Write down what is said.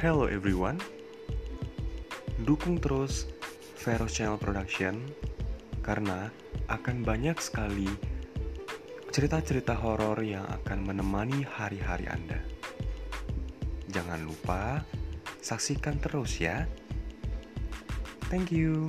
Hello everyone, dukung terus Veros Channel Production karena akan banyak sekali cerita-cerita horor yang akan menemani hari-hari Anda. Jangan lupa saksikan terus ya. Thank you.